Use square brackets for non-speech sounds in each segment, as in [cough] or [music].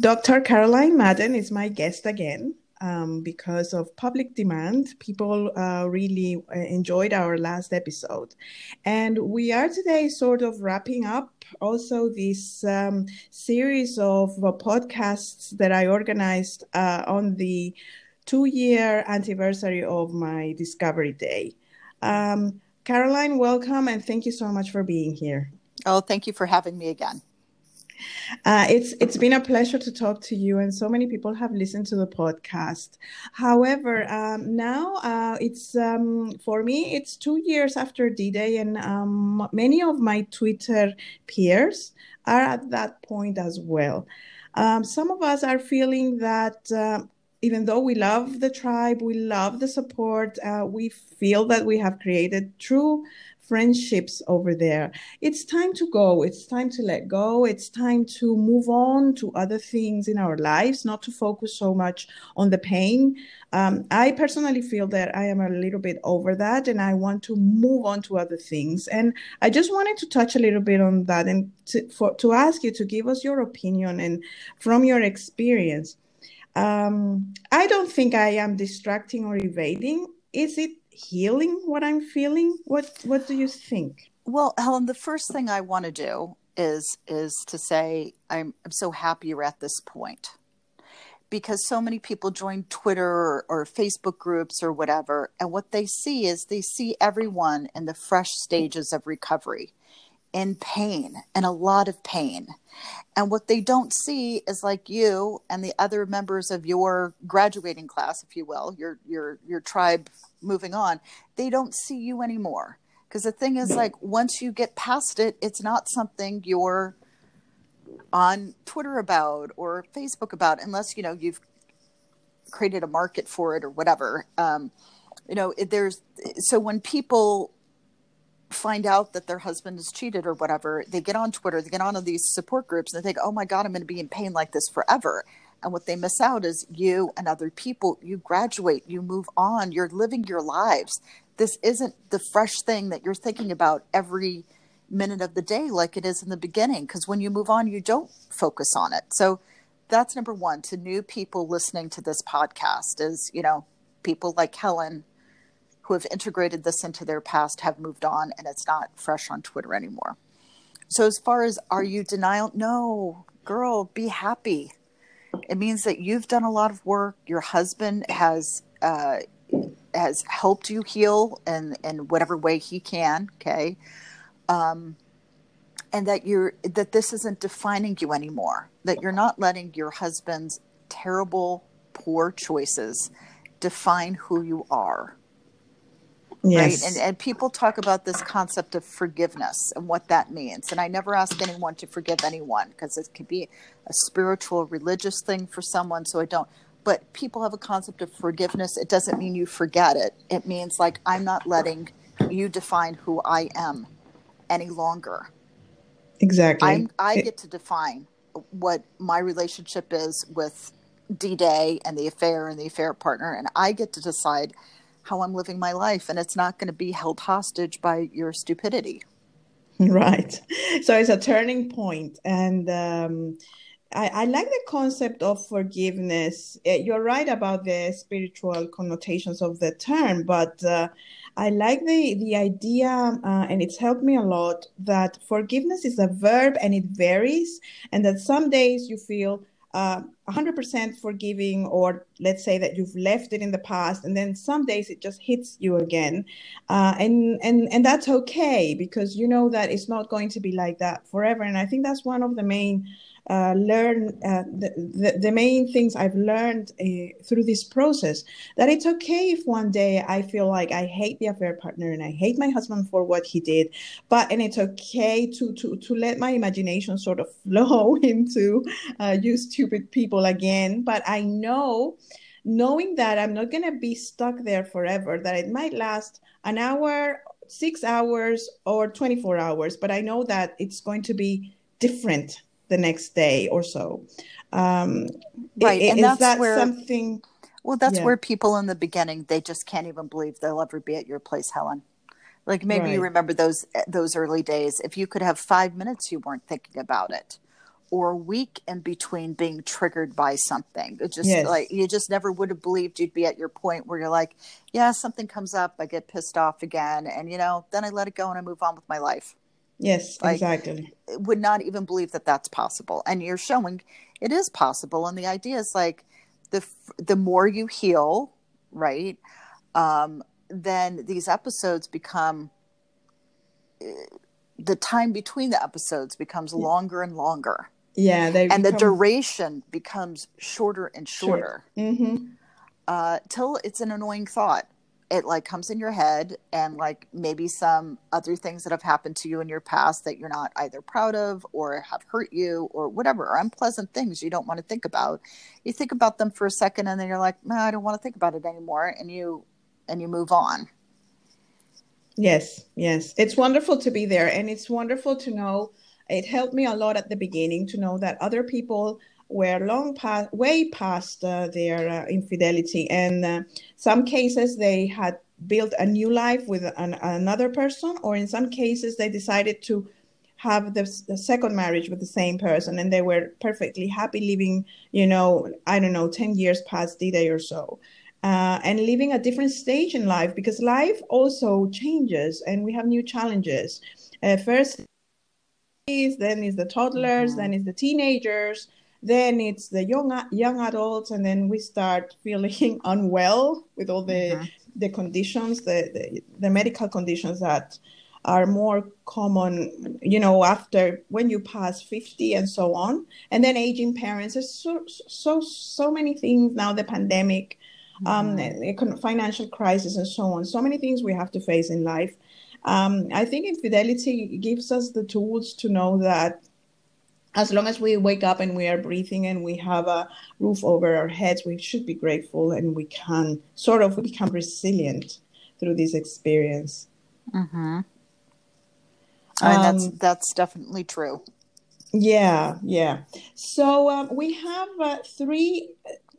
Dr. Caroline Madden is my guest again. Um, because of public demand, people uh, really uh, enjoyed our last episode. And we are today sort of wrapping up also this um, series of uh, podcasts that I organized uh, on the two year anniversary of my Discovery Day. Um, Caroline, welcome and thank you so much for being here. Oh, thank you for having me again. Uh, it's it's been a pleasure to talk to you, and so many people have listened to the podcast. However, um, now uh, it's um, for me it's two years after D-Day, and um, many of my Twitter peers are at that point as well. Um, some of us are feeling that. Uh, even though we love the tribe, we love the support, uh, we feel that we have created true friendships over there. It's time to go. It's time to let go. It's time to move on to other things in our lives, not to focus so much on the pain. Um, I personally feel that I am a little bit over that and I want to move on to other things. And I just wanted to touch a little bit on that and to, for, to ask you to give us your opinion and from your experience. Um, I don't think I am distracting or evading. Is it healing what I'm feeling? What What do you think? Well, Helen, the first thing I want to do is is to say I'm I'm so happy you're at this point because so many people join Twitter or, or, Facebook groups or whatever, and what they see is they see everyone in the fresh stages of recovery in pain and a lot of pain. And what they don't see is like you and the other members of your graduating class, if you will, your your your tribe moving on, they don't see you anymore. Because the thing is like once you get past it, it's not something you're on Twitter about or Facebook about, unless you know you've created a market for it or whatever. Um, you know, it, there's so when people find out that their husband is cheated or whatever, they get on Twitter, they get on these support groups, and they think, oh my God, I'm going to be in pain like this forever. And what they miss out is you and other people, you graduate, you move on, you're living your lives. This isn't the fresh thing that you're thinking about every minute of the day like it is in the beginning. Because when you move on, you don't focus on it. So that's number one to new people listening to this podcast is, you know, people like Helen who have integrated this into their past have moved on and it's not fresh on Twitter anymore. So, as far as are you denial? No, girl, be happy. It means that you've done a lot of work. Your husband has uh, has helped you heal in in whatever way he can. Okay, um, and that you're that this isn't defining you anymore. That you're not letting your husband's terrible, poor choices define who you are yes. right? And, and people talk about this concept of forgiveness and what that means. And i never ask anyone to forgive anyone because it could be a spiritual religious thing for someone so i don't. But people have a concept of forgiveness. It doesn't mean you forget it. It means like i'm not letting you define who i am any longer. Exactly. I'm, i get to define what my relationship is with d-day and the affair and the affair partner and i get to decide how I'm living my life, and it's not going to be held hostage by your stupidity. [laughs] Right. So it's a turning point, and um, I, I, like the concept of forgiveness. Eh, you're right about the spiritual connotations of the term, but uh, I like the the idea, uh, and it's helped me a lot that forgiveness is a verb and it varies, and that some days you feel uh, 100% forgiving or let's say that you've left it in the past and then some days it just hits you again. Uh, and and and that's okay because you know that it's not going to be like that forever. And i think that's one of the main uh, learn uh, the, the, the, main things I've learned uh, through this process that it's okay if one day I feel like I hate the affair partner and I hate my husband for what he did, but and it's okay to to to let my imagination sort of [laughs] flow into uh, you stupid people again. But I know, knowing that I'm not gonna be stuck there forever, that it might last an hour, six hours, or 24 hours, but I know that it's going to be different the next day or so. Um, right, and that's that where something. Well, that's yeah. where people in the beginning they just can't even believe they'll ever be at your place, Helen. Like maybe right. you remember those those early days. If you could have five minutes, you weren't thinking about it, or a week in between being triggered by something. It just Yes. like you just never would have believed you'd be at your point where you're like, yeah, something comes up, I get pissed off again, and you know, then I let it go and I move on with my life. Yes, Like- exactly. Would not even believe that that's possible, and you're showing it is possible. And the idea is like the the more you heal, right, um, then these episodes become uh, the time between the episodes becomes longer and longer Yeah, they and the duration becomes shorter and shorter Mhm. uh, till it's an annoying thought it like comes in your head and like maybe some other things that have happened to you in your past that you're not either proud of or have hurt you or whatever or unpleasant things you don't want to think about you think about them for a second and then you're like no i don't want to think about it anymore and you and you move on Yes, yes. It's wonderful to be there. And it's wonderful to know it helped me a lot at the beginning to know that other people were long past, way past uh, their uh, infidelity. And uh, some cases they had built a new life with an, another person, or in some cases they decided to have the, the second marriage with the same person and they were perfectly happy living, you know, I don't know, 10 years past D Day or so uh, and living a different stage in life because life also changes and we have new challenges. Uh, first is then is the toddlers, then is the teenagers, then it's the young young adults, and then we start feeling [laughs] unwell with all the Mhm. the conditions, the, the the medical conditions that are more common, you know, after when you pass 50 and so on. And then aging parents, there's so so so many things now, the pandemic um, financial crisis, and so on. So many things we have to face in life. Um, I think infidelity gives us the tools to know that as long as we wake up and we are breathing and we have a roof over our heads, we should be grateful and we can sort of become resilient through this experience. Mm-hmm. I mean, that's Um, that's definitely true. Yeah, yeah. So um, we have uh, three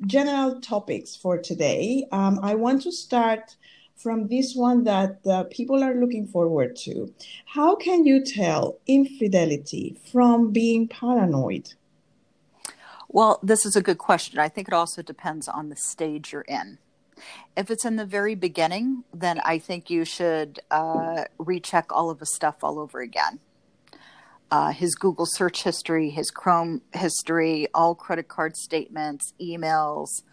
general topics for today. Um, I want to start from this one that uh, people are looking forward to. How can you tell infidelity from being paranoid? Well, this is a good question. I think it also depends on the stage you're in. If it's in the very beginning, then I think you should uh, recheck all of his stuff all over again. Uh, his Google search history, his Chrome history, all credit card statements, emails,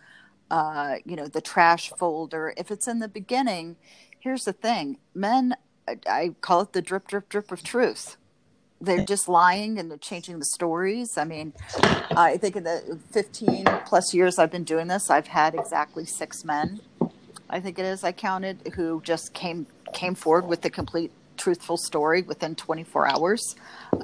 uh, you know, the trash folder. If it's in the beginning, here's the thing men, I, I call it the drip, drip, drip of truth. They're just lying and they're changing the stories. I mean, I think in the 15 plus years I've been doing this, I've had exactly six men, I think it is, I counted, who just came came forward with the complete truthful story within 24 hours.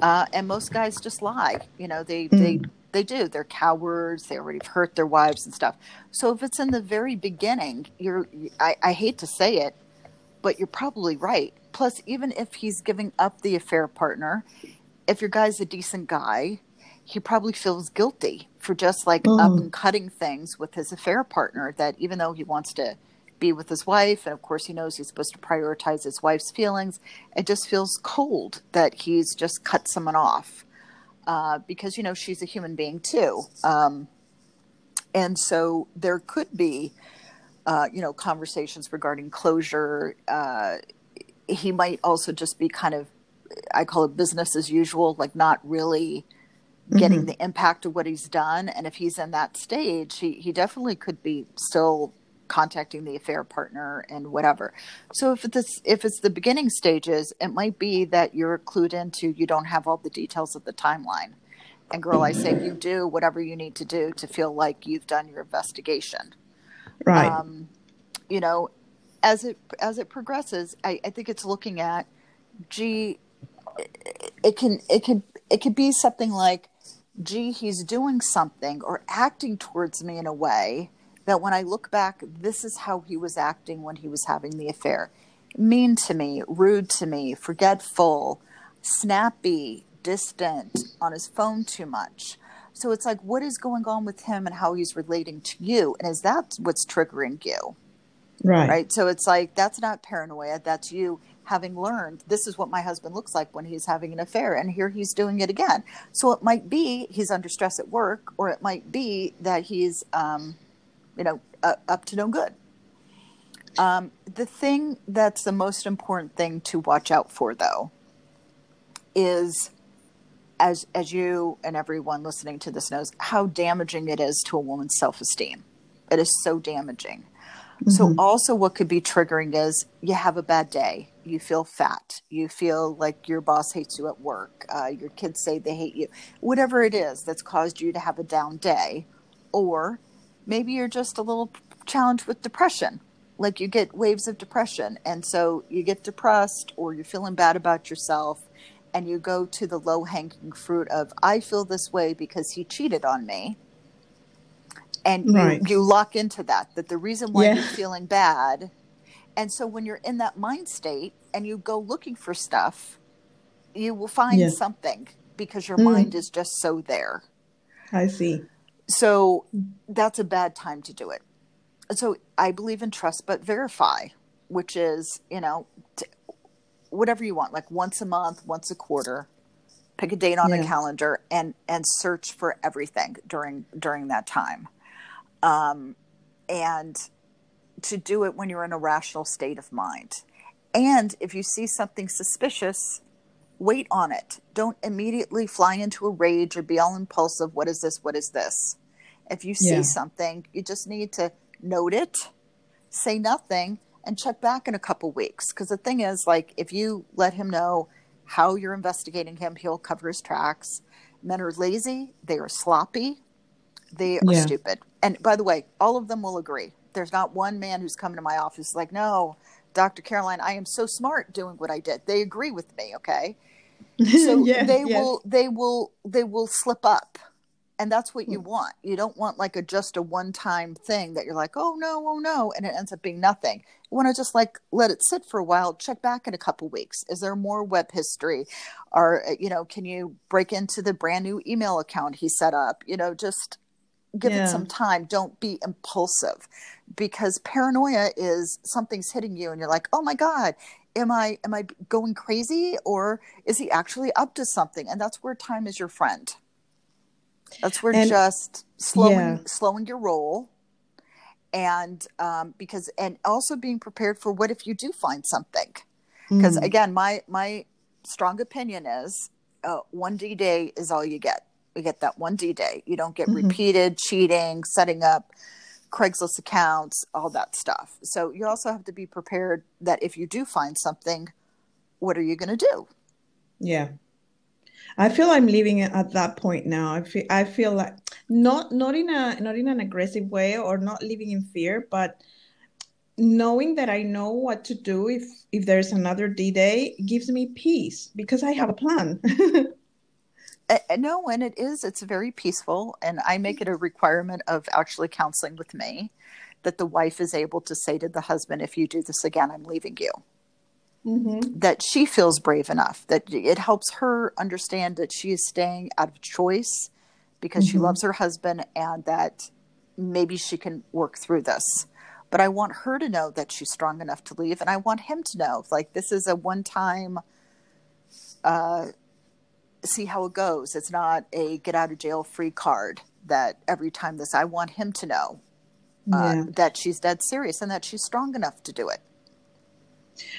Uh, and most guys just lie. You know, they, they, they do. They're cowards. They already hurt their wives and stuff. So if it's in the very beginning, you're, I, I hate to say it, but you're probably right. Plus, even if he's giving up the affair partner, if your guy's a decent guy, he probably feels guilty for just like up Mm. and cutting things with his affair partner. That even though he wants to be with his wife, and of course he knows he's supposed to prioritize his wife's feelings, it just feels cold that he's just cut someone off uh, because you know she's a human being too. Um, and so there could be, uh, you know, conversations regarding closure. Uh, he might also just be kind of, I call it business as usual, like not really getting the impact of what he's done. And if he's in that stage, he, he definitely could be still contacting the affair partner and whatever. So if it's if it's the beginning stages, it might be that you're clued into you don't have all the details of the timeline. And girl, I say you do whatever you need to do to feel like you've done your investigation Right. um, you know as it as it progresses I, I think it's looking at gee it, it can it can it could be something like gee he's doing something or acting towards me in a way that when i look back this is how he was acting when he was having the affair mean to me rude to me forgetful snappy distant on his phone too much so it's like, what is going on with him and how he's relating to you? And is that what's triggering you? Right. Right. So it's like that's not paranoia. That's you having learned this is what my husband looks like when he's having an affair and here he's doing it again so it might be he's under stress at work or it might be that he's um, you know uh, up to no good. Um, the thing that's the most important thing to watch out for though is as as you and everyone listening to this knows how damaging it is to a woman's self-esteem. It is so damaging. Mm-hmm. so also what could be triggering is you have a bad day you feel fat you feel like your boss hates you at work uh, your kids say they hate you whatever it is that's caused you to have a down day or maybe you're just a little challenged with depression like you get waves of depression and so you get depressed or you're feeling bad about yourself and you go to the low hanging fruit of i feel this way because he cheated on me and right. you, you lock into that that the reason why yeah. you're feeling bad and so when you're in that mind state and you go looking for stuff you will find yeah. something because your mm. mind is just so there i see so that's a bad time to do it. So i believe in trust but verify which is you know t- whatever you want like once a month once a quarter pick a date on yeah. a calendar and and search for everything during during that time. Um and to do it when you're in a rational state of mind. And if you see something suspicious wait on it don't immediately fly into a rage or be all impulsive what is this what is this if you see yeah. something you just need to note it say nothing and check back in a couple weeks. Because the thing is, like, if you let him know how you're investigating him, he'll cover his tracks. Men are lazy, they are sloppy, they are yeah. stupid. And by the way, all of them will agree. There's not one man who's come to my office like, no, Dr. Caroline, I am so smart doing what I did. They agree with me, okay? [laughs] So yeah, they yes. will they will they will slip up and that's what you hmm. want you don't want like a just a one time thing that you're like oh no oh no and it ends up being nothing you want to just like let it sit for a while check back in a couple weeks is there more web history or you know can you break into the brand new email account he set up you know just give yeah. it some time don't be impulsive because paranoia is something's hitting you and you're like oh my god am i am i going crazy or is he actually up to something and that's where time is your friend that's where and, just slowing yeah. slowing your roll, and um, because and also being prepared for what if you do find something. Because mm. again, my my strong opinion is uh, one D day is all you get. You get that one D day. You don't get mm-hmm. repeated cheating, setting up Craigslist accounts, all that stuff. So you also have to be prepared that if you do find something, what are you going to do? Yeah. I feel I'm living at that point now. I feel I feel like not not in a not in an aggressive way or not living in fear, but knowing that I know what to do if if there's another D day gives me peace because I have a plan. [laughs] uh, no, and it is. It's very peaceful, and I make it a requirement of actually counseling with me that the wife is able to say to the husband, "If you do this again, I'm leaving you." mm-hmm. that she feels brave enough that it helps her understand that she is staying out of choice because mm-hmm. she loves her husband and that maybe she can work through this but i want her to know that she's strong enough to leave and i want him to know like this is a one time uh, see how it goes it's not a get out of jail free card that every time this i want him to know uh, yeah. that she's dead serious and that she's strong enough to do it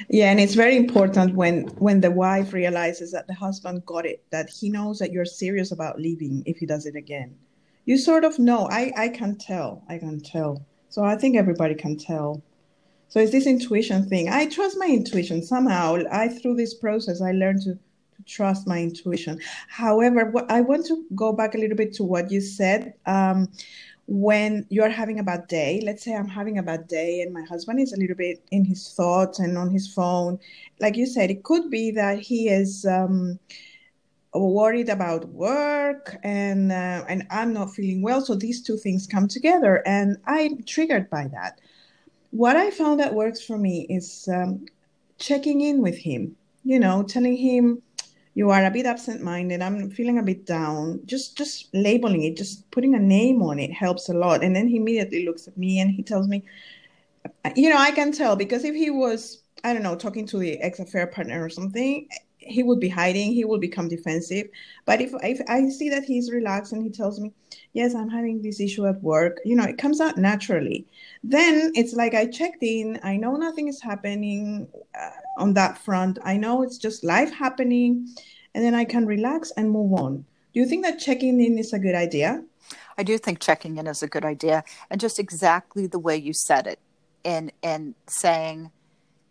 yeah, and it's very important when when the wife realizes that the husband got it, that he knows that you're serious about leaving if he does it again. You sort of know. I I can tell. I can tell. So I think everybody can tell. So it's this intuition thing. I trust my intuition somehow. I through this process I learned to, to trust my intuition. However, what, I want to go back a little bit to what you said. Um, when you're having a bad day, let's say I'm having a bad day and my husband is a little bit in his thoughts and on his phone, like you said, it could be that he is um, worried about work and uh, and I'm not feeling well. So these two things come together, and I'm triggered by that. What I found that works for me is um, checking in with him. You know, telling him you are a bit absent-minded. I'm feeling a bit down. Just just labeling it just putting a name on it helps a lot. And then he immediately looks at me and he tells me you know, I can tell because if he was, I don't know, talking to the ex affair partner or something, he would be hiding, he will become defensive. But if, if I see that he's relaxed and he tells me, Yes, I'm having this issue at work, you know, it comes out naturally. Then it's like I checked in, I know nothing is happening uh, on that front, I know it's just life happening, and then I can relax and move on. Do you think that checking in is a good idea? I do think checking in is a good idea, and just exactly the way you said it, and and saying,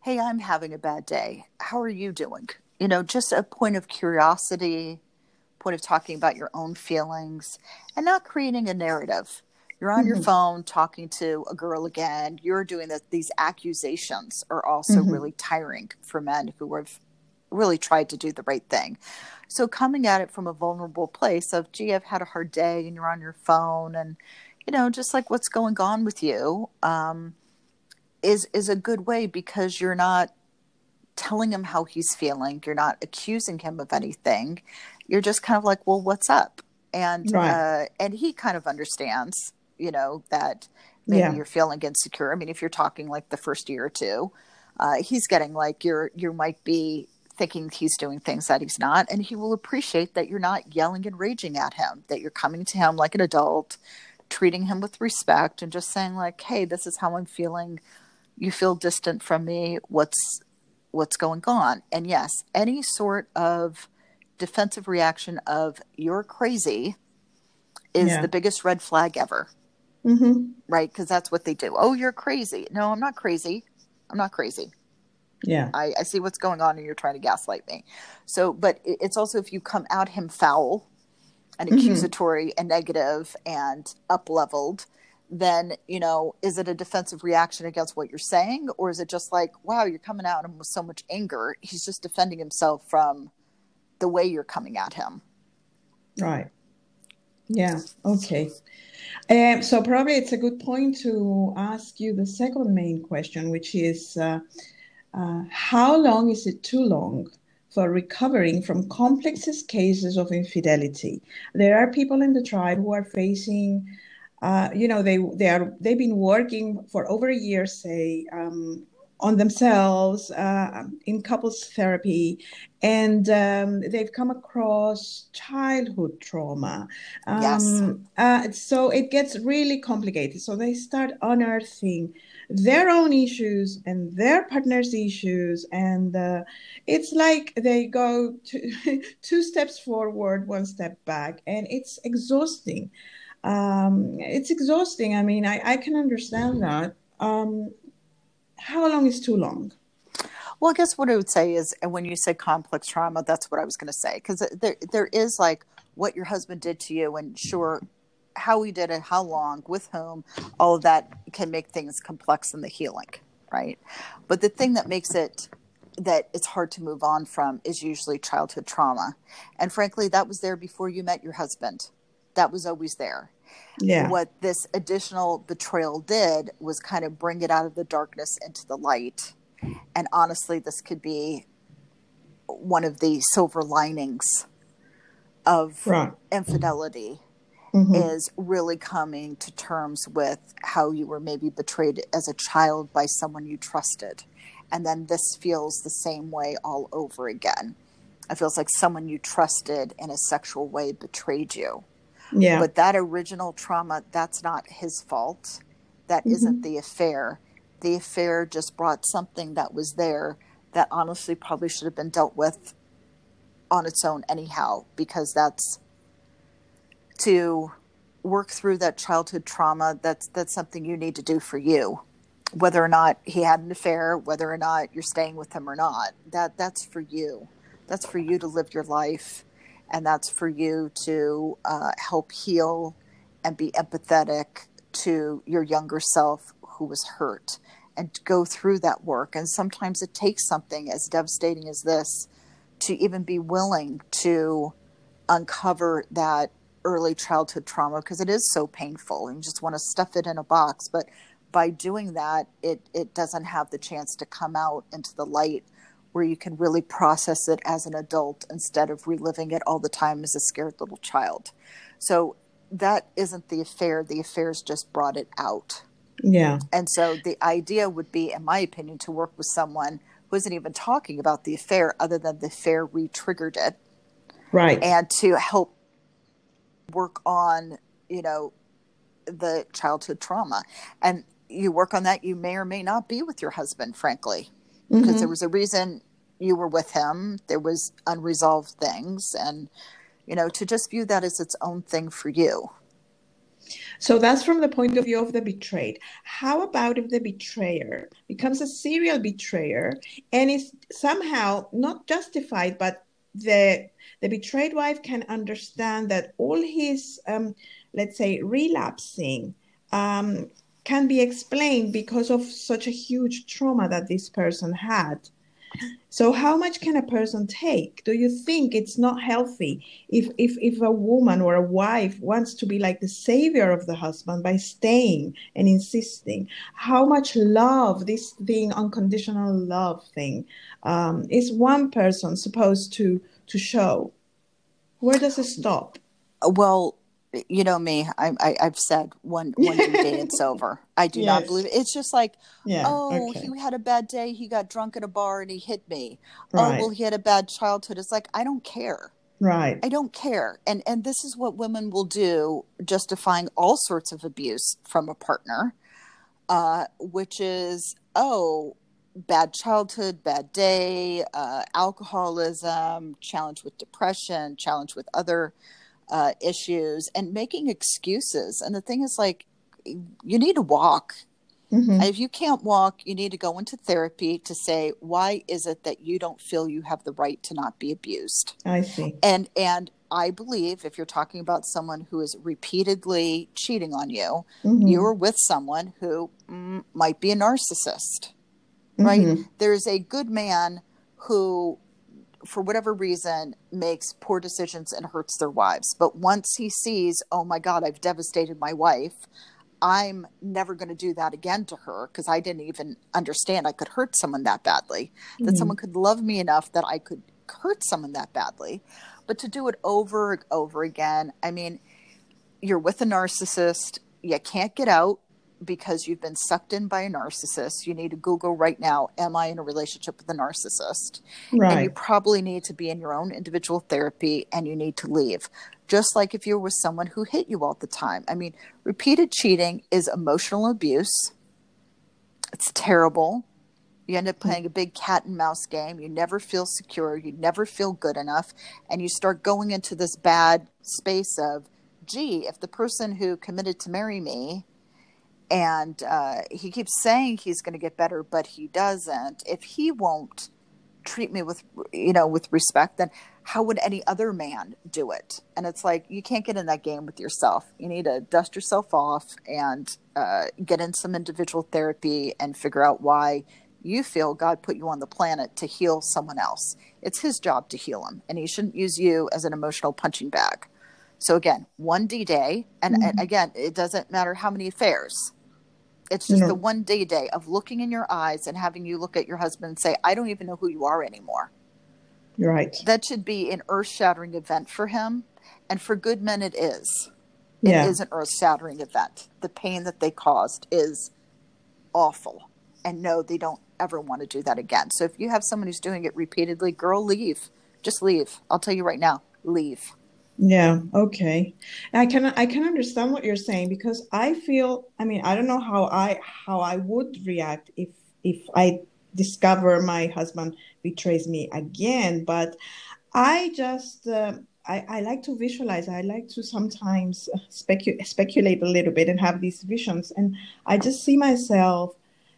"Hey, I'm having a bad day. How are you doing?" You know, just a point of curiosity, point of talking about your own feelings, and not creating a narrative. You're on mm-hmm. your phone talking to a girl again. You're doing that. These accusations are also mm-hmm. really tiring for men who have really tried to do the right thing. So coming at it from a vulnerable place of, gee, I've had a hard day, and you're on your phone, and you know, just like what's going on with you, um, is is a good way because you're not telling him how he's feeling. You're not accusing him of anything. You're just kind of like, well, what's up? And right. uh, and he kind of understands, you know, that maybe yeah. you're feeling insecure. I mean, if you're talking like the first year or two, uh, he's getting like you're you might be thinking he's doing things that he's not. And he will appreciate that you're not yelling and raging at him, that you're coming to him like an adult, treating him with respect, and just saying, like, hey, this is how I'm feeling. You feel distant from me. What's what's going on? And yes, any sort of defensive reaction of you're crazy is yeah. the biggest red flag ever. Mm-hmm. Right? Because that's what they do. Oh, you're crazy. No, I'm not crazy. I'm not crazy. Yeah. I, I see what's going on and you're trying to gaslight me. So, but it's also if you come out him foul and mm-hmm. accusatory mm-hmm. and negative and up leveled, then, you know, is it a defensive reaction against what you're saying? Or is it just like, wow, you're coming at him with so much anger? He's just defending himself from the way you're coming at him. Right. Yeah. Okay. Um, so probably it's a good point to ask you the second main question, which is uh, uh, how long is it too long for recovering from complex cases of infidelity? There are people in the tribe who are facing, uh, you know, they they are they've been working for over a year, say, um, on themselves uh, in couples therapy. And um, they've come across childhood trauma. Um, yes. Uh, so it gets really complicated. So they start unearthing their own issues and their partner's issues. And uh, it's like they go to, [laughs] two steps forward one step back. And it's exhausting um, it's exhausting i mean i, I can understand that um, how long is too long? Well, I guess what I would say is, and when you say complex trauma, that's what I was going to say, because there there is like what your husband did to you, and sure, how he did it, how long, with whom, all of that can make things complex in the healing, right? But the thing that makes it that it's hard to move on from is usually childhood trauma, and frankly, that was there before you met your husband. That was always there. Yeah. What this additional betrayal did was kind of bring it out of the darkness into the light. And honestly, this could be one of the silver linings of right. infidelity mm-hmm. is really coming to terms with how you were maybe betrayed as a child by someone you trusted. And then this feels the same way all over again. It feels like someone you trusted in a sexual way betrayed you. Yeah. But that original trauma, that's not his fault. That mm-hmm. not the affair. The affair just brought something that was there that honestly probably should have been dealt with on its own anyhow, because that's to work through that childhood trauma. That's that's something you need to do for you. Whether or not he had an affair, whether or not you're staying with him or not, that that's for you. That's for you to live your life and that's for you to uh, help heal and be empathetic to your younger self who was hurt and go through that work. And sometimes it takes something as devastating as this to even be willing to uncover that early childhood trauma because it is so painful and you just want to stuff it in a box. But by doing that, it, it doesn't have the chance to come out into the light where you can really process it as an adult instead of reliving it all the time as a scared little child. So that isn't the affair. The affair's just brought it out. Yeah. And so the idea would be, in my opinion, to work with someone who isn't even talking about the affair other than the affair re triggered it. Right. And to help work on, you know, the childhood trauma. And you work on that, you may or may not be with your husband, frankly, because mm-hmm. there was a reason you were with him. There was unresolved things. And, you know, to just view that as its own thing for you. So that's from the point of view of the betrayed. How about if the betrayer becomes a serial betrayer and is somehow not justified, but the the betrayed wife can understand that all his, um, let's say, relapsing um, can be explained because of such a huge trauma that this person had. So how much can a person take? Do you think it's not healthy if if if a woman or a wife wants to be like the savior of the husband by staying and insisting? How much love this thing unconditional love thing um, is one person supposed to to show? Where does it stop? Well, you know me I, I have said one one day it's [laughs] over i do yes. not believe it it's just like yeah, oh okay. he had a bad day he got drunk at a bar and he hit me oh, right. oh well he had a bad childhood it's like i don't care right i don't care and and this is what women will do justifying all sorts of abuse from a partner uh which is oh bad childhood bad day uh alcoholism challenge with depression challenge with other uh, issues and making excuses. And the thing is, like, you need to walk. Mm-hmm. If you can't walk, you need to go into therapy to say why is it that you don't feel you have the right to not be abused. I see. And and I believe if you're talking about someone who is repeatedly cheating on you, mm-hmm. you're with someone who mm, might be a narcissist. Right? Mm-hmm. There's a good man who for whatever reason, makes poor decisions and hurts their wives. But once he sees, oh my God, I've devastated my wife, I'm never going to do that again to her because I didn't even understand I could hurt someone that badly, mm-hmm. that someone could love me enough that I could hurt someone that badly. But to do it over and over again, I mean, you're with a narcissist, you can't get out because you've been sucked in by a narcissist, you need to Google right now, Am I in a relationship with a narcissist? Right. And you probably need to be in your own individual therapy and you need to leave. Just like if you were with someone who hit you all the time. I mean, repeated cheating is emotional abuse. It's terrible. You end up mm. playing a big cat and mouse game. You never feel secure. You never feel good enough. And you start going into this bad space of, gee, if the person who committed to marry me and uh, he keeps saying he's going to get better but he doesn't. If he won't treat me with you know with respect then how would any other man do it? And it's like you can't get in that game with yourself. You need to dust yourself off and uh, get in some individual therapy and figure out why you feel god put you on the planet to heal someone else. It's his job to heal him and he shouldn't use you as an emotional punching bag so again one d day and, mm-hmm. and again it doesn't matter how many affairs it's just the one D day of looking in your eyes and having you look at your husband and say, I don't even know who you are anymore. Right. That should be an earth shattering event for him. And for good men, it is. Yeah. It is an earth shattering event. The pain that they caused is awful. And no, they don't ever want to do that again. So if you have someone who's doing it repeatedly, girl, leave. Just leave. I'll tell you right now, leave. Yeah, okay. I can I can understand what you're saying because I feel I mean I don't know how I how I would react if if I discover my husband betrays me again, but I just uh, I, I like to visualize. I like to sometimes specu- speculate a little bit and have these visions, and I just see myself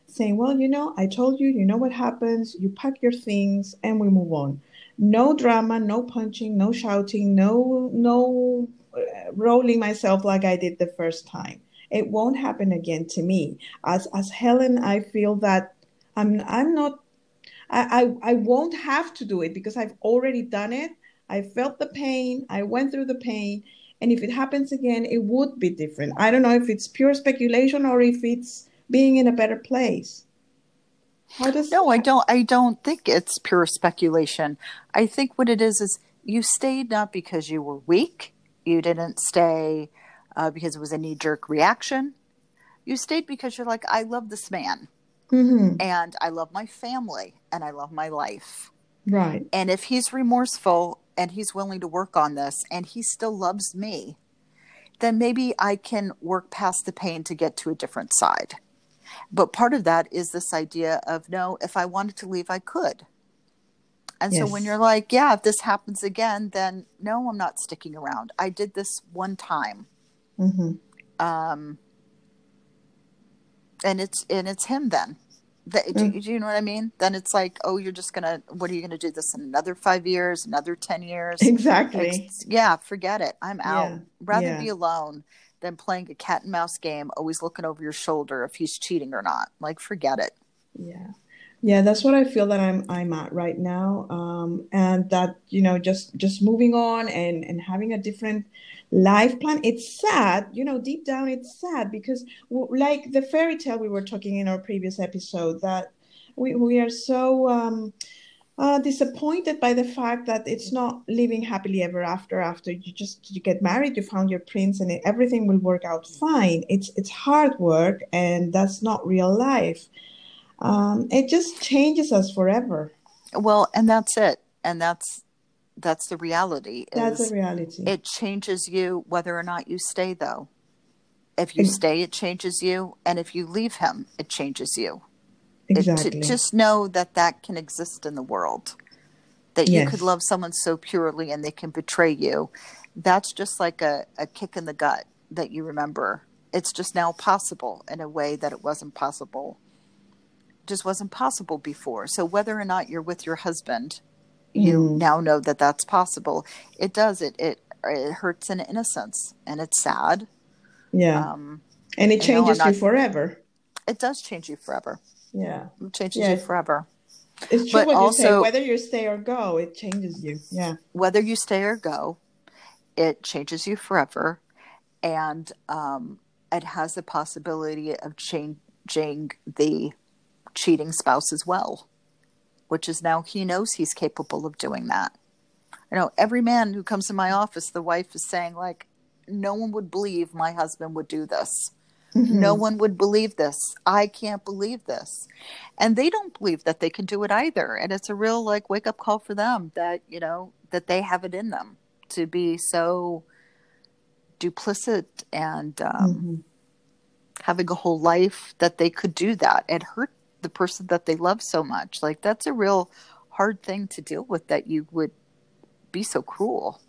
saying, "Well, you know, I told you. You know what happens. You pack your things, and we move on." No drama, no punching, no shouting, no no uh, rolling myself like I did the first time. It won't happen again to me. As as Helen, I feel that I'm I'm not I, I, I won't have to do it because I've already done it. I felt the pain. I went through the pain. And if it happens again, it would be different. I don't know if it's pure speculation or if it's being in a better place. No, I don't. I don't think it's pure speculation. I think what it is is you stayed not because you were weak. You didn't stay uh, because it was a knee jerk reaction. You stayed because you're like, I love this man Mhm. and I love my family and I love my life. Right. And if he's remorseful and he's willing to work on this and he still loves me, then maybe I can work past the pain to get to a different side. But part of that is this idea of no, if I wanted to leave, I could. And so when you're like, yeah, if this happens again, then no, I'm not sticking around. I did this one time. Mhm. Um, and it's and it's him then. That, do, Mm. do you know what I mean? Then it's like, oh, you're just gonna. What are you gonna do this in another five years, another ten years? Exactly. Ex- yeah, forget it. I'm out. Yeah, Rather yeah. be alone than playing a cat and mouse game, always looking over your shoulder if he's cheating or not. Like, forget it. Yeah. Yeah, that's what I feel that I'm I'm at right now. Um, and that, you know, just just moving on and and having a different life plan. It's sad, you know, deep down it's sad because like the fairy tale we were talking in our previous episode that we we are so um uh, disappointed by the fact that it's not living happily ever after after you just you get married you found your prince and everything will work out fine it's it's hard work and that's not real life um, it just changes us forever Well, and that's it. And that's that's the reality. that's a reality it changes you whether or not you stay though. If you stay, it changes you, and if you leave him, it changes you. It- to- just know that that can exist in the world. That you could love someone so purely and they can betray you. That's just like a, a kick in the gut that you remember. It's just now possible in a way that it wasn't possible. Just wasn't possible before. So whether or not you're with your husband, you Mm. now know that that's possible. It does. It it it hurts in innocence and it's sad. yeah Um, and it I know I'm changes you forever it does change you forever. Yeah It changes Yeah. you forever. it's true But what you say also- whether you stay or go it changes you yeah whether you stay or go, it changes you forever, and um, it has the possibility of changing the cheating spouse as well, which is now he knows he's capable of doing that. You know, every man who comes in my office, the wife is saying like, "No one would believe my husband would do this." No Mhm. one would believe this. I can't believe this. And they don't believe that they can do it either. And it's a real like wake up call for them that, you know, that they have it in them to be so duplicit and um, Mhm. having a whole life that they could do that and hurt the person that they love so much. Like that's a real hard thing to deal with that you would be so cruel.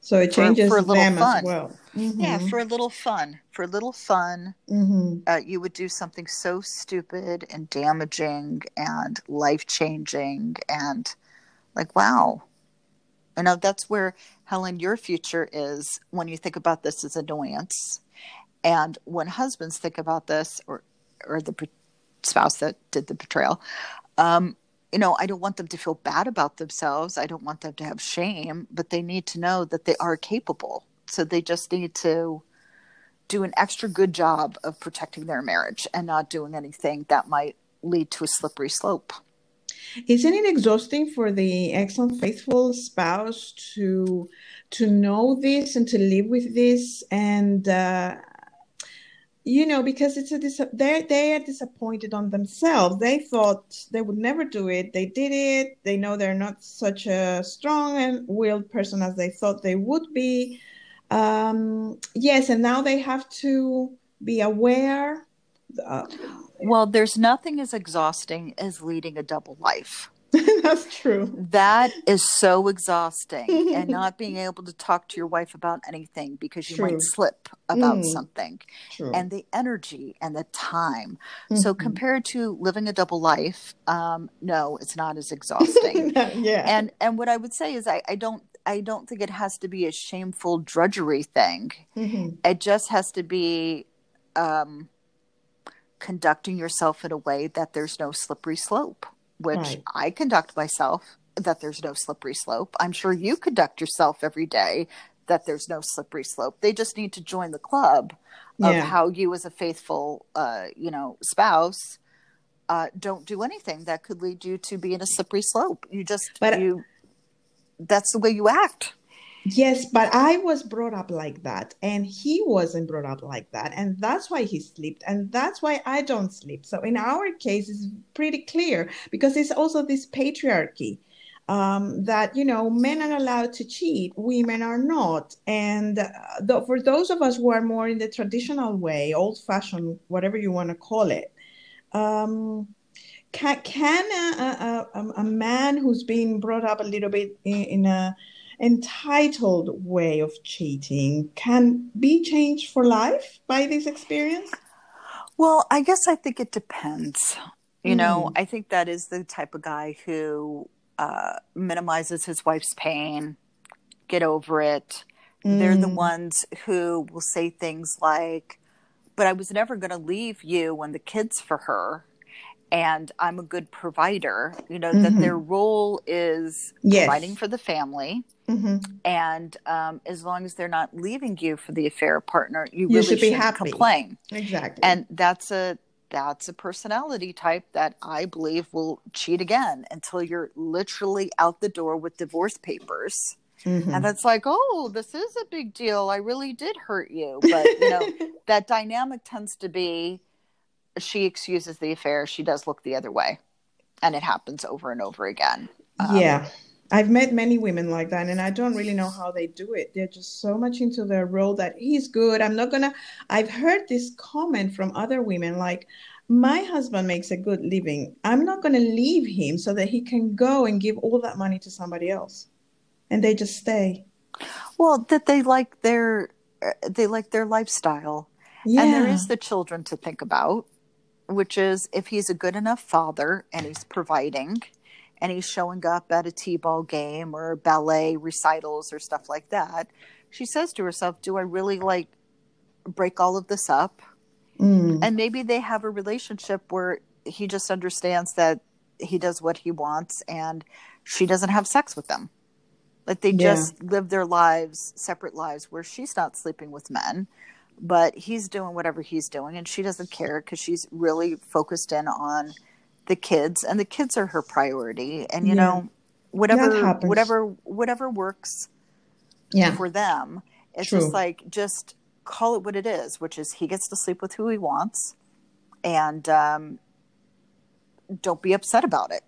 so it For- changes for a little them fun. as well Yeah, Mhm. for a little fun. For a little fun. Mhm. uh, you would do something so stupid and damaging and life changing and like wow you know that's where helen your future is when you think about this as annoyance and when husbands think about this or or the spouse that did the betrayal um you know i don't want them to feel bad about themselves i don't want them to have shame but they need to know that they are capable so they just need to do an extra good job of protecting their marriage and not doing anything that might lead to a slippery slope. Isn't it exhausting for the ex-unfaithful spouse to to know this and to live with this and uh, you know because it's a dis- they they are disappointed on themselves. They thought they would never do it. They did it. They know they're not such a strong and willed person as they thought they would be. Um, yes, and now they have to be aware. Uh, Well, there's nothing as exhausting as leading a double life. [laughs] that's true. That is so exhausting, and [laughs] not being able to talk to your wife about anything because you True. might slip about Mm. something, True. and the energy and the time. So, Mhm. compared to living a double life, um, no, it's not as [laughs] exhausting. yeah. and and what I would say is I, I don't I don't think it has to be a shameful drudgery thing. Mhm. It just has to be um, conducting yourself in a way that there's no slippery slope, which Right. I conduct myself that there's no slippery slope. I'm sure you conduct yourself every day that there's no slippery slope. They just need to join the club of Yeah. how you as a faithful uh, you know spouse uh, don't do anything that could lead you to be in a slippery slope. You just But- you that's the way you act. Yes, but I was brought up like that, and he wasn't brought up like that, and that's why he slept, and that's why I don't sleep. So in our case, it's pretty clear because it's also this patriarchy um, that you know men are allowed to cheat, women are not, and uh, for those of us who are more in the traditional way, old-fashioned, whatever you want to call it. Um, can, can a, a, a, man who's been brought up a little bit in, in a entitled way of cheating can be changed for life by this experience? Well, I guess I think it depends. You mm. know, I think that is the type of guy who uh, minimizes his wife's pain, get over it. Mm. They're the mm. ones who will say things like, but I was never going to leave you when the kids for her and I'm a good provider, you know, mm-hmm. that their role is yes. providing for the family. Mm-hmm. And um, as long as they're not leaving you for the affair partner, you, you really should be happy. complain. Exactly. And that's a that's a personality type that I believe will cheat again until you're literally out the door with divorce papers. Mm-hmm. And it's like, oh, this is a big deal. I really did hurt you. But, you know, [laughs] that dynamic tends to be she excuses the affair. She does look the other way. And it happens over and over again. Um, yeah. I've met many women like that, and I don't really know how they do it. They're just so much into their role that he's good. I'm not gonna. I've heard this comment from other women like, my husband makes a good living. I'm not gonna leave him so that he can go and give all that money to somebody else, and they just stay. Well, that they like their they like their lifestyle, yeah. and there is the children to think about, which is if he's a good enough father and he's providing and he's showing up at a t-ball game or ballet recitals or stuff like that she says to herself do i really like break all of this up mm. and maybe they have a relationship where he just understands that he does what he wants and she doesn't have sex with them like they yeah. just live their lives separate lives where she's not sleeping with men but he's doing whatever he's doing and she doesn't care because she's really focused in on the kids and the kids are her priority and you yeah. know whatever whatever whatever works yeah. for them it's True. just like just call it what it is which is he gets to sleep with who he wants and um, don't be upset about it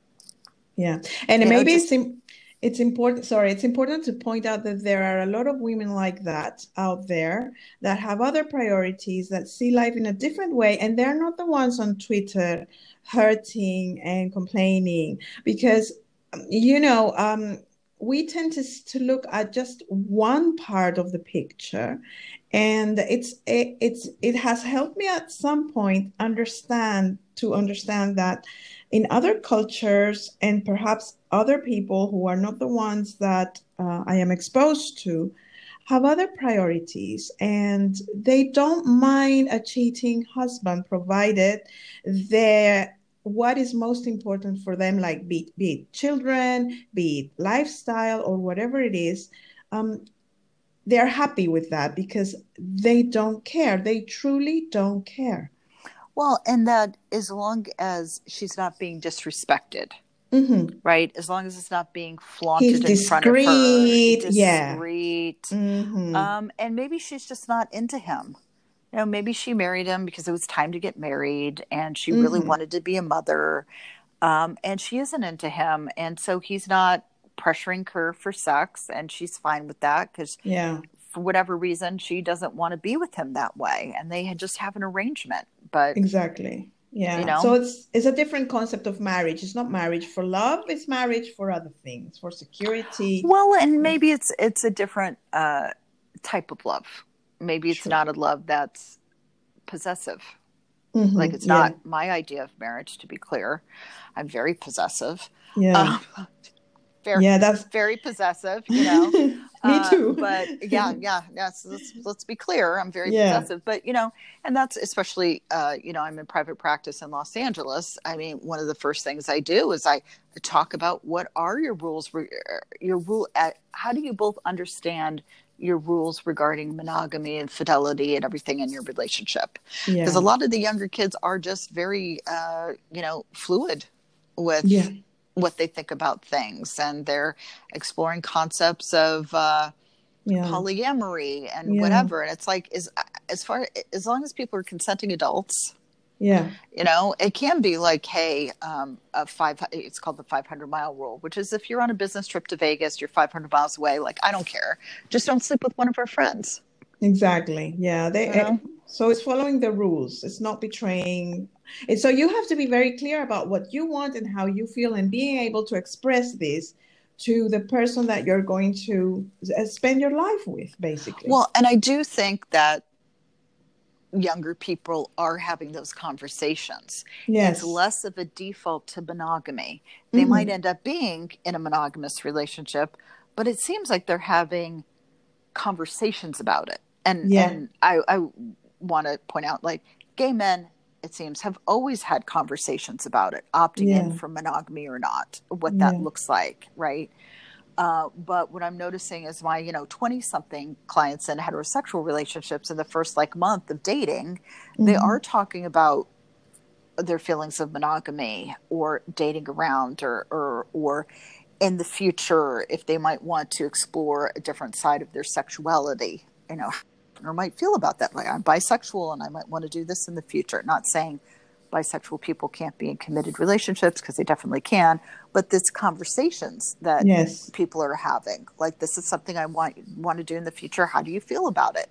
yeah and you maybe know, just, it's it's important sorry it's important to point out that there are a lot of women like that out there that have other priorities that see life in a different way and they're not the ones on twitter hurting and complaining because you know um, we tend to, to look at just one part of the picture and it's it, it's it has helped me at some point understand to understand that in other cultures and perhaps other people who are not the ones that uh, I am exposed to have other priorities and they don't mind a cheating husband provided they're what is most important for them like be, be it children be it lifestyle or whatever it is um, they're happy with that because they don't care. They truly don't care well, and that as long as she's not being disrespected, mm-hmm. right? As long as it's not being flaunted He's in discreet, front of her, discreet, yeah. Mm-hmm. Um, and maybe she's just not into him. You know, maybe she married him because it was time to get married, and she mm-hmm. really wanted to be a mother, um, and she isn't into him, and so he's not pressuring her for sex, and she's fine with that because yeah for whatever reason she doesn't want to be with him that way and they just have an arrangement but exactly. Yeah. You know? So it's it's a different concept of marriage. It's not marriage for love it's marriage for other things for security. Well and maybe it's it's a different uh type of love. Maybe it's sure. not a love that's possessive. Mm-hmm. like it's not yeah. my idea of marriage to be clear. I'm very possessive. Yeah. Um, very, yeah, that's very possessive, you know. [laughs] Me uh, too. but yeah, [laughs] yeah, yes. Let's, let's be clear. I'm very yeah. possessive, but you know, and that's especially, uh, you know, I'm in private practice in Los Angeles. I mean, one of the first things I do is I talk about what are your rules, your rule. At, how do you both understand your rules regarding monogamy and fidelity and everything in your relationship? Because yeah. a lot of the younger kids are just very, uh, you know, fluid with. Yeah what they think about things and they're exploring concepts of uh, yeah. polyamory and yeah. whatever. And it's like, is as far as long as people are consenting adults, yeah, you know, it can be like, hey, um, a five. It's called the 500 mile rule, which is if you're on a business trip to Vegas, you're 500 miles away. Like, I don't care. Just don't sleep with one of our friends. Exactly. Yeah. They. You know? So it's following the rules. It's not betraying. And so you have to be very clear about what you want and how you feel, and being able to express this to the person that you're going to uh, spend your life with, basically. Well, and I do think that younger people are having those conversations. Yes. It's less of a default to monogamy. They mm-hmm. might end up being in a monogamous relationship, but it seems like they're having conversations about it. And, yeah. and I, I want to point out like gay men it seems have always had conversations about it opting yeah. in for monogamy or not what that yeah. looks like right uh, but what i'm noticing is my you know 20 something clients in heterosexual relationships in the first like month of dating mm-hmm. they are talking about their feelings of monogamy or dating around or or or in the future if they might want to explore a different side of their sexuality you know or might feel about that. Like I'm bisexual and I might want to do this in the future. Not saying bisexual people can't be in committed relationships because they definitely can, but this conversations that yes. people are having. Like this is something I want want to do in the future. How do you feel about it?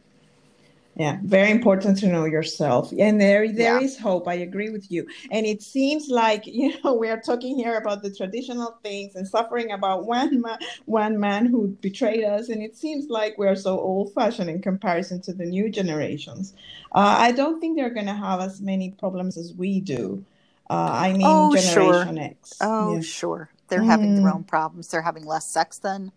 Yeah very important to know yourself and there there yeah. is hope i agree with you and it seems like [laughs] you know we are talking here about the traditional things and suffering about one man one man who betrayed us and it seems like we're so old fashioned in comparison to the new generations uh, i don't think they're going to have as many problems as we do uh, i mean oh, generation sure. x oh yeah. sure they're mm. having their mm. own problems they're having less sex than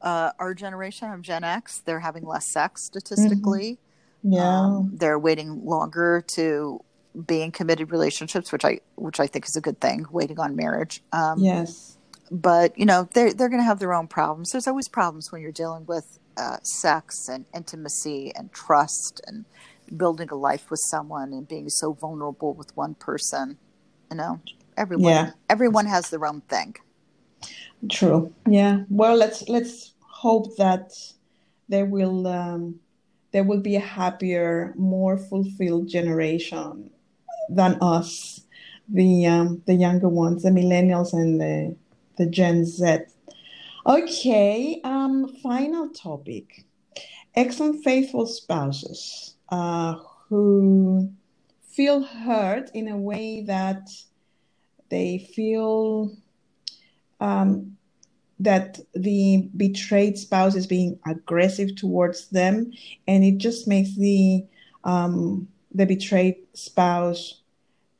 uh, our generation of Gen X, they're having less sex statistically. Mm-hmm yeah. Um, they're waiting longer to be in committed relationships, which I which I think is a good thing. Waiting on marriage. Um, yes. But you know they're they're going to have their own problems. There's always problems when you're dealing with uh, sex and intimacy and trust and building a life with someone and being so vulnerable with one person. You know, everyone yeah. everyone has their own thing. True. Yeah. Well, let's let's hope that they will um, there will be a happier, more fulfilled generation than us, the um, the younger ones, the millennials and the the Gen Z. Okay, um, final topic: ex and faithful spouses uh, who feel hurt in a way that they feel um, that the betrayed spouse is being aggressive towards them, and it just makes the um, the betrayed spouse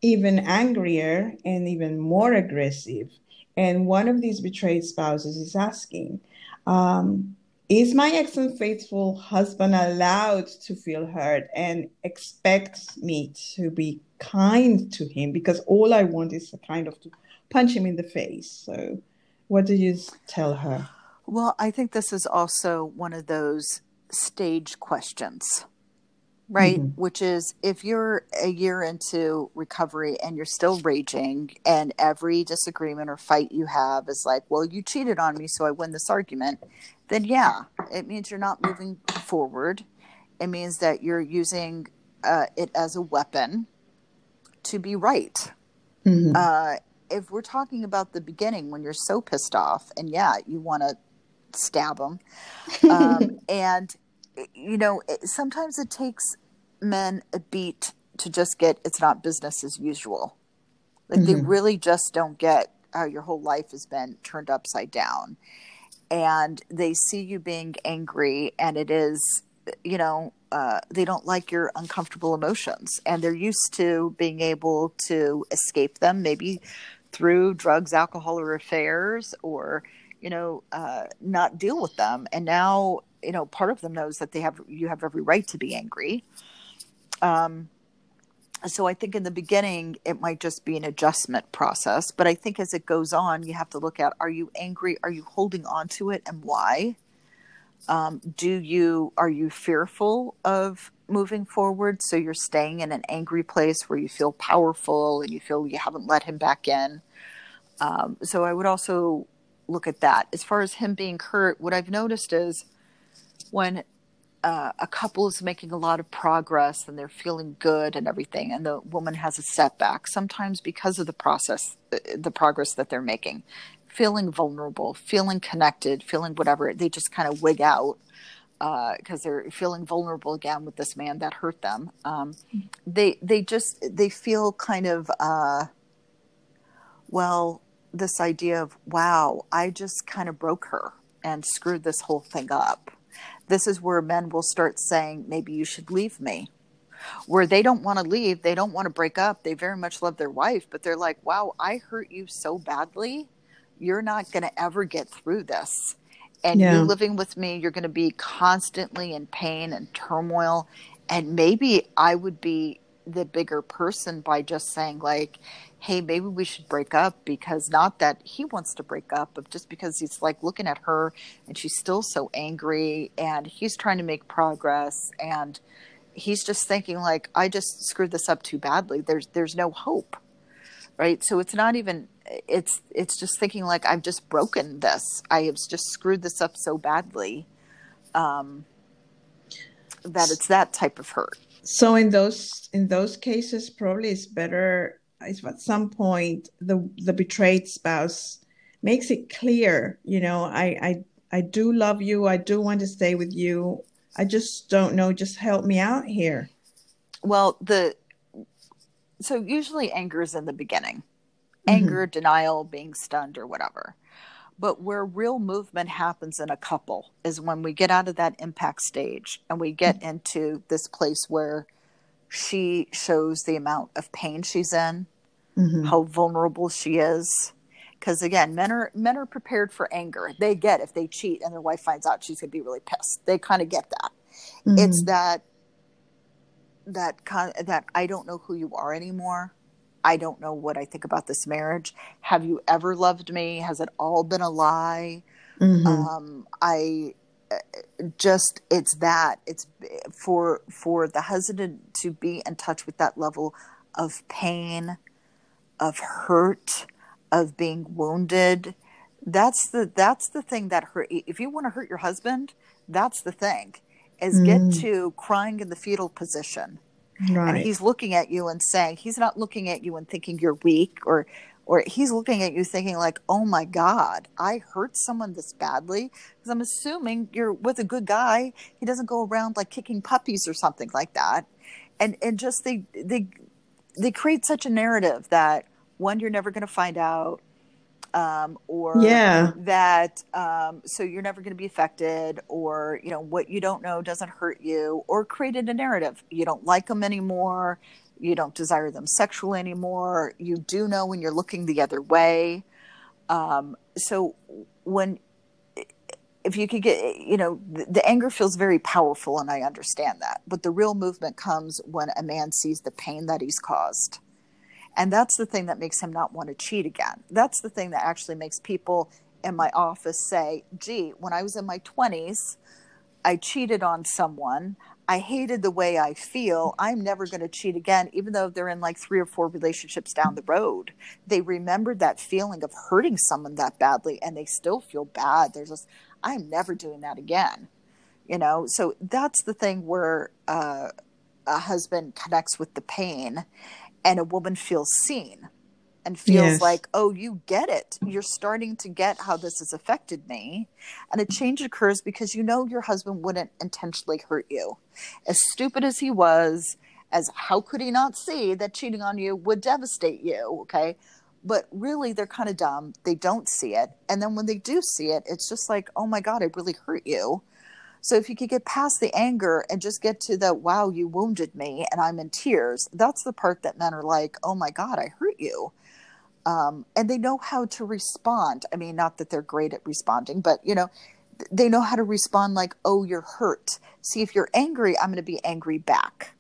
even angrier and even more aggressive. And one of these betrayed spouses is asking, um, "Is my ex unfaithful husband allowed to feel hurt and expect me to be kind to him? Because all I want is to kind of to punch him in the face." So what did you tell her? Well, I think this is also one of those stage questions, right? Mm-hmm. Which is if you're a year into recovery and you're still raging, and every disagreement or fight you have is like, well, you cheated on me, so I win this argument, then yeah, it means you're not moving forward. It means that you're using uh, it as a weapon to be right. Mm-hmm. Uh, if we're talking about the beginning when you're so pissed off and yeah you want to stab them um, [laughs] and you know it, sometimes it takes men a beat to just get it's not business as usual. Like mm-hmm. they really just don't get how your whole life has been turned upside down. And they see you being angry and it is you know uh, they don't like your uncomfortable emotions. And they're used to being able to escape them maybe through drugs, alcohol, or affairs, or you know, uh, not deal with them. And now, you know, part of them knows that they have you have every right to be angry. Um, so I think in the beginning it might just be an adjustment process, but I think as it goes on, you have to look at: Are you angry? Are you holding on to it, and why? Um, do you are you fearful of moving forward so you're staying in an angry place where you feel powerful and you feel you haven't let him back in. Um, so i would also look at that. As far as him being hurt what i've noticed is when uh, a couple is making a lot of progress and they're feeling good and everything, and the woman has a setback, sometimes because of the process, uh, the progress that they're making, feeling vulnerable, feeling connected, feeling whatever, they just kind of wig out because uh, they're feeling vulnerable again with this man that hurt them. Um, they they just they feel kind of uh, well this idea of wow I just kind of broke her and screwed this whole thing up this is where men will start saying, maybe you should leave me. Where they don't want to leave, they don't want to break up. They very much love their wife, but they're like, wow, I hurt you so badly. You're not going to ever get through this. And yeah. you living with me, you're going to be constantly in pain and turmoil. And maybe I would be the bigger person by just saying, like, hey, maybe we should break up because not that he wants to break up, but just because he's like looking at her and she's still so angry and he's trying to make progress and he's just thinking like I just screwed this up too badly. There's there's no hope. Right? So it's not even it's it's just thinking like I've just broken this. I have just screwed this up so badly. Um that it's that type of hurt. So in those in those cases probably it's better if at some point the the betrayed spouse makes it clear, you know, I I I do love you, I do want to stay with you. I just don't know, just help me out here. Well, the so usually anger is in the beginning. Anger, mm-hmm. denial, being stunned or whatever. But where real movement happens in a couple is when we get out of that impact stage and we get mm-hmm. into this place where she shows the amount of pain she's in mm-hmm. how vulnerable she is because again men are men are prepared for anger they get if they cheat and their wife finds out she's going to be really pissed they kind of get that mm-hmm. it's that that kind that i don't know who you are anymore i don't know what i think about this marriage have you ever loved me has it all been a lie mm-hmm. um i uh, just it's that it's for for the husband to be in touch with that level of pain of hurt, of being wounded. That's the that's the thing that hurt. If you want to hurt your husband, that's the thing. Is mm. get to crying in the fetal position, right. and he's looking at you and saying he's not looking at you and thinking you're weak or or he's looking at you thinking like oh my god i hurt someone this badly because i'm assuming you're with a good guy he doesn't go around like kicking puppies or something like that and and just they they they create such a narrative that one you're never going to find out um, or yeah. that um, so you're never going to be affected or you know what you don't know doesn't hurt you or created a narrative. You don't like them anymore. You don't desire them sexually anymore. You do know when you're looking the other way. Um, so when if you could get you know the, the, anger feels very powerful and i understand that. But the real movement comes when a man sees the pain that he's caused and that's the thing that makes him not want to cheat again. That's the thing that actually makes people in my office say, gee, when I was in my 20s, I cheated on someone. I hated the way I feel. I'm never going to cheat again, even though they're in like three or four relationships down the road. They remembered that feeling of hurting someone that badly and they still feel bad. They're just, I'm never doing that again. You know, so that's the thing where uh, a husband connects with the pain and a woman feels seen and feels yes. like, oh, you get it. You're starting to get how this has affected me. And a change occurs because you know your husband wouldn't intentionally hurt you. As stupid as he was, as how could he not see that cheating on you would devastate you? Okay. But really, they're kind of dumb. They don't see it. And then when they do see it, it's just like, oh my God, I really hurt you. So if you could get past the anger and just get to the wow, you wounded me and I'm in tears, that's the part that men are like, oh my God, I hurt you. Um, and they know how to respond. I mean, not that they're great at responding, but you know, they know how to respond like, oh, you're hurt. See, if you're angry, I'm going to be angry back.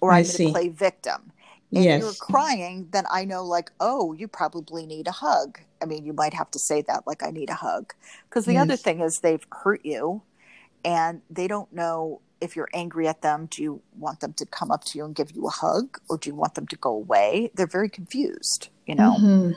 Or I'm going to play victim. If yes. you're crying, then I know, like, oh, you probably need a hug. I mean, you might have to say that, like, I need a hug. Because the yes. other thing is, they've hurt you and they don't know if you're angry at them do you want them to come up to you and give you a hug or do you want them to go away? They're very confused you know? Mm-hmm.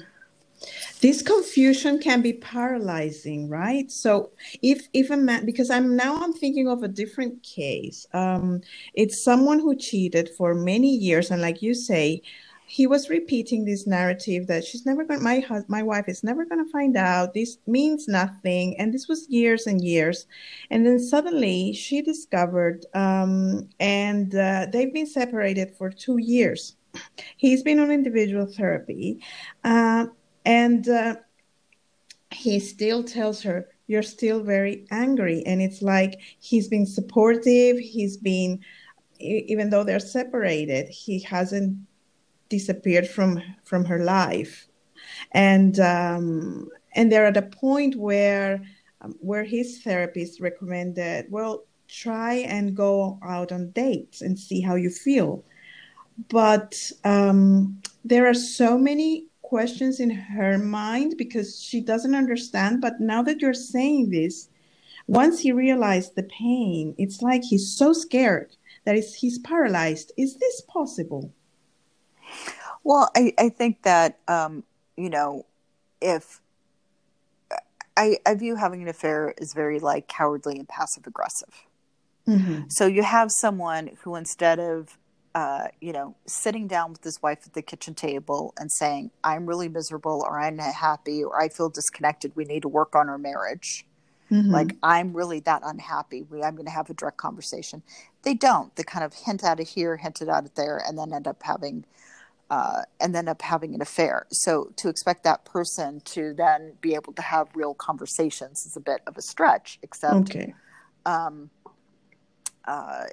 this confusion can be paralyzing right? So if if a man because i'm now i'm thinking of a different case. Um it's someone who cheated for many years and like you say he was repeating this narrative that she's never going my hus- my wife is never going to find out. This means nothing. And this was years and years. And then suddenly she discovered um, and uh, they've been separated for two years. He's been on individual therapy uh, and uh, he still tells her you're still very angry. And it's like he's been supportive. He's been even though they're separated he hasn't disappeared from from her life, and um, and they're at a point where um, where his therapist recommended, well, try and go out on dates and see how you feel. But um, there are so many questions in her mind because she doesn't understand. But now that you're saying this, once he realized the pain, it's like he's so scared that he's paralyzed. Is this possible? Well, I, I think that, um, you know, if I, I view having an affair as very like cowardly and passive aggressive. Mm-hmm. So you have someone who instead of, uh, you know, sitting down with his wife at the kitchen table and saying, I'm really miserable or I'm not happy or I feel disconnected. We need to work on our marriage. Mm-hmm. Like, I'm really that unhappy. We, I'm going to have a direct conversation. They don't. They kind of hint at it here, hint it out of there, and then end up having uh, and then up having an affair. So to expect that person to then be able to have real conversations is a bit of a stretch. Except, okay. um, uh,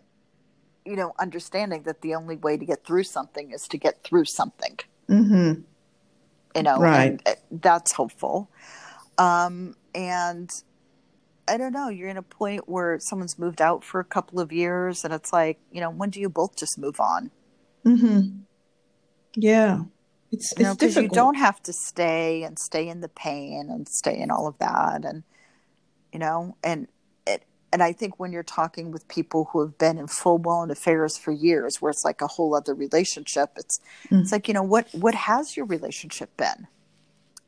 you know, understanding that the only way to get through something is to get through something. Mm-hmm. You know, right? that's hopeful. Um, and I don't know. You're in a point where someone's moved out for a couple of years, and it's like, you know, when do you both just move on? Mm-hmm yeah. It's, you it's difficult. You don't have to stay and stay in the pain and stay in all of that. And, you know, and, it, and I think when you're talking with people who have been in full blown affairs for years, where it's like a whole other relationship, it's, mm. it's like, you know, what, what has your relationship been?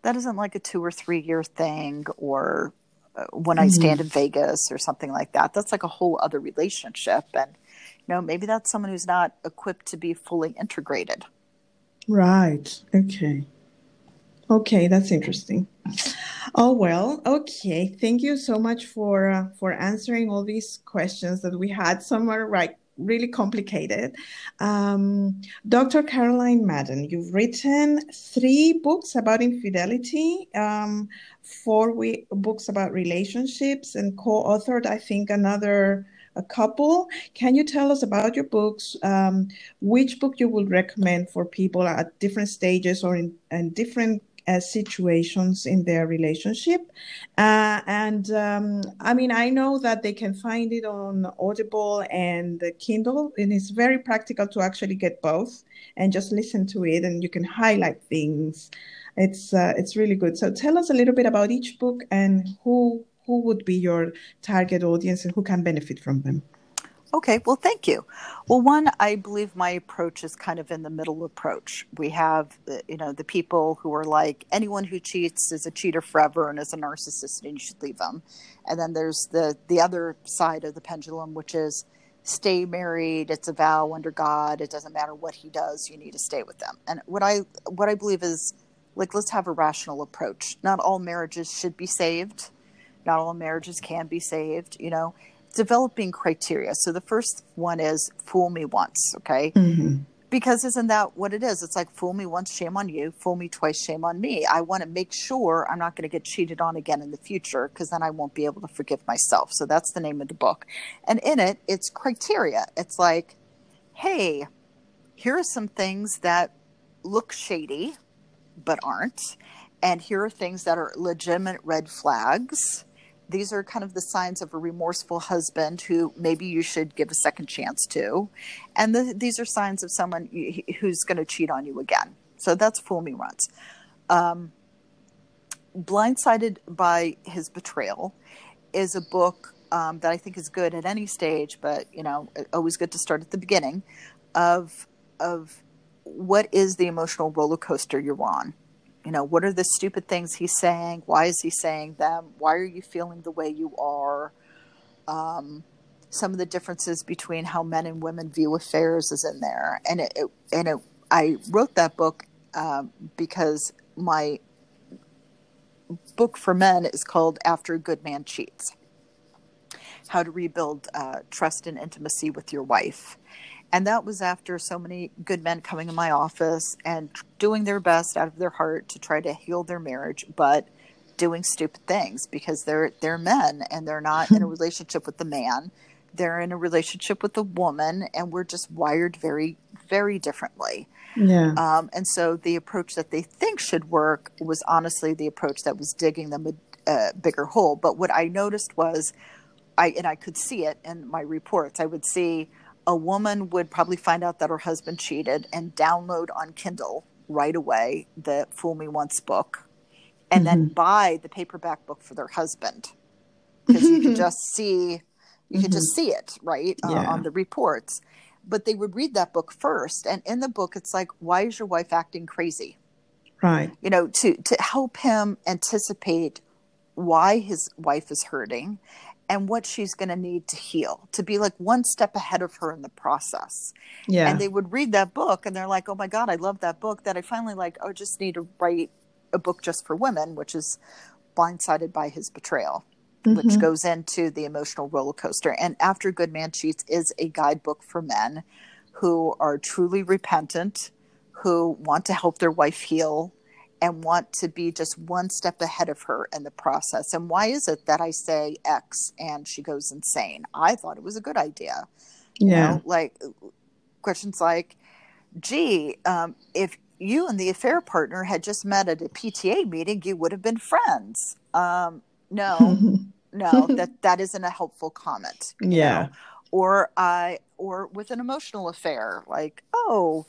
That isn't like a two or three year thing or uh, when I mm-hmm. stand in Vegas or something like that. That's like a whole other relationship. And, you know, maybe that's someone who's not equipped to be fully integrated. Right. Okay. Okay, that's interesting. Oh well, okay. Thank you so much for uh, for answering all these questions that we had. Some are right really complicated. Um, Dr. Caroline Madden, you've written three books about infidelity, um, four we- books about relationships, and co-authored, I think, another a couple. Can you tell us about your books? Um, which book you would recommend for people at different stages or in, in different uh, situations in their relationship? Uh, and um, I mean, I know that they can find it on Audible and Kindle, and it's very practical to actually get both and just listen to it, and you can highlight things. It's uh, it's really good. So tell us a little bit about each book and who who would be your target audience and who can benefit from them? Okay, well, thank you. Well, one, I believe my approach is kind of in the middle approach. We have, uh, you know, the people who are like, anyone who cheats is a cheater forever and is a narcissist and you should leave them. And then there's the the other side of the pendulum, which is stay married. It's a vow under God. It doesn't matter what he does. You need to stay with them. And what I what I believe is, like, let's have a rational approach. Not all marriages should be saved not all marriages can be saved, you know, developing criteria. So the first one is fool me once, okay? Mm-hmm. Because isn't that what it is? It's like fool me once, shame on you, fool me twice, shame on me. I want to make sure I'm not going to get cheated on again in the future because then I won't be able to forgive myself. So that's the name of the book. And in it, it's criteria. It's like, hey, here are some things that look shady but aren't. And here are things that are legitimate red flags these are kind of the signs of a remorseful husband who maybe you should give a second chance to. And the, these are signs of someone who's going to cheat on you again. So that's Fool Me Once. Um, Blindsided by His Betrayal is a book um, that I think is good at any stage, but, you know, always good to start at the beginning of, of what is the emotional roller coaster you're on You know, what are the stupid things he's saying? Why is he saying them? Why are you feeling the way you are? Um, some of the differences between how men and women view affairs is in there, and it, it and it. I wrote that book um, because my book for men is called After a Good Man Cheats How to Rebuild uh, Trust and Intimacy with Your Wife. And that was after so many good men coming in my office and doing their best out of their heart to try to heal their marriage, but doing stupid things because they're they're men and they're not in a [laughs] relationship with the man. They're in a relationship with the woman, and we're just wired very, very differently. Yeah. Um, and so the approach that they think should work was honestly the approach that was digging them a, a bigger hole. But what I noticed was, I and I could see it in my reports. I would see a woman would probably find out that her husband cheated and download on Kindle right away the Fool Me Once book, and mm-hmm. then buy the paperback book for their husband. Because you can just see you mm-hmm. could just see it right uh, on the reports. But they would read that book first and in the book it's like why is your wife acting crazy? Right. You know to to help him anticipate why his wife is hurting and what she's going to need to heal to be like one step ahead of her in the process yeah and they would read that book and they're like oh my god i love that book that i finally like oh just need to write a book just for women which is blindsided by his betrayal mm-hmm. which goes into the emotional roller coaster. And After Good Man Cheats is a guidebook for men who are truly repentant, who want to help their wife heal, and want to be just one step ahead of her in the process. And why is it that I say X and she goes insane? I thought it was a good idea. Yeah. You know, like questions like, gee, um, if you and the affair partner had just met at a PTA meeting, you would have been friends. Um, no, [laughs] no, that that isn't a helpful comment. Yeah. Know? Or I or with an emotional affair, like, oh,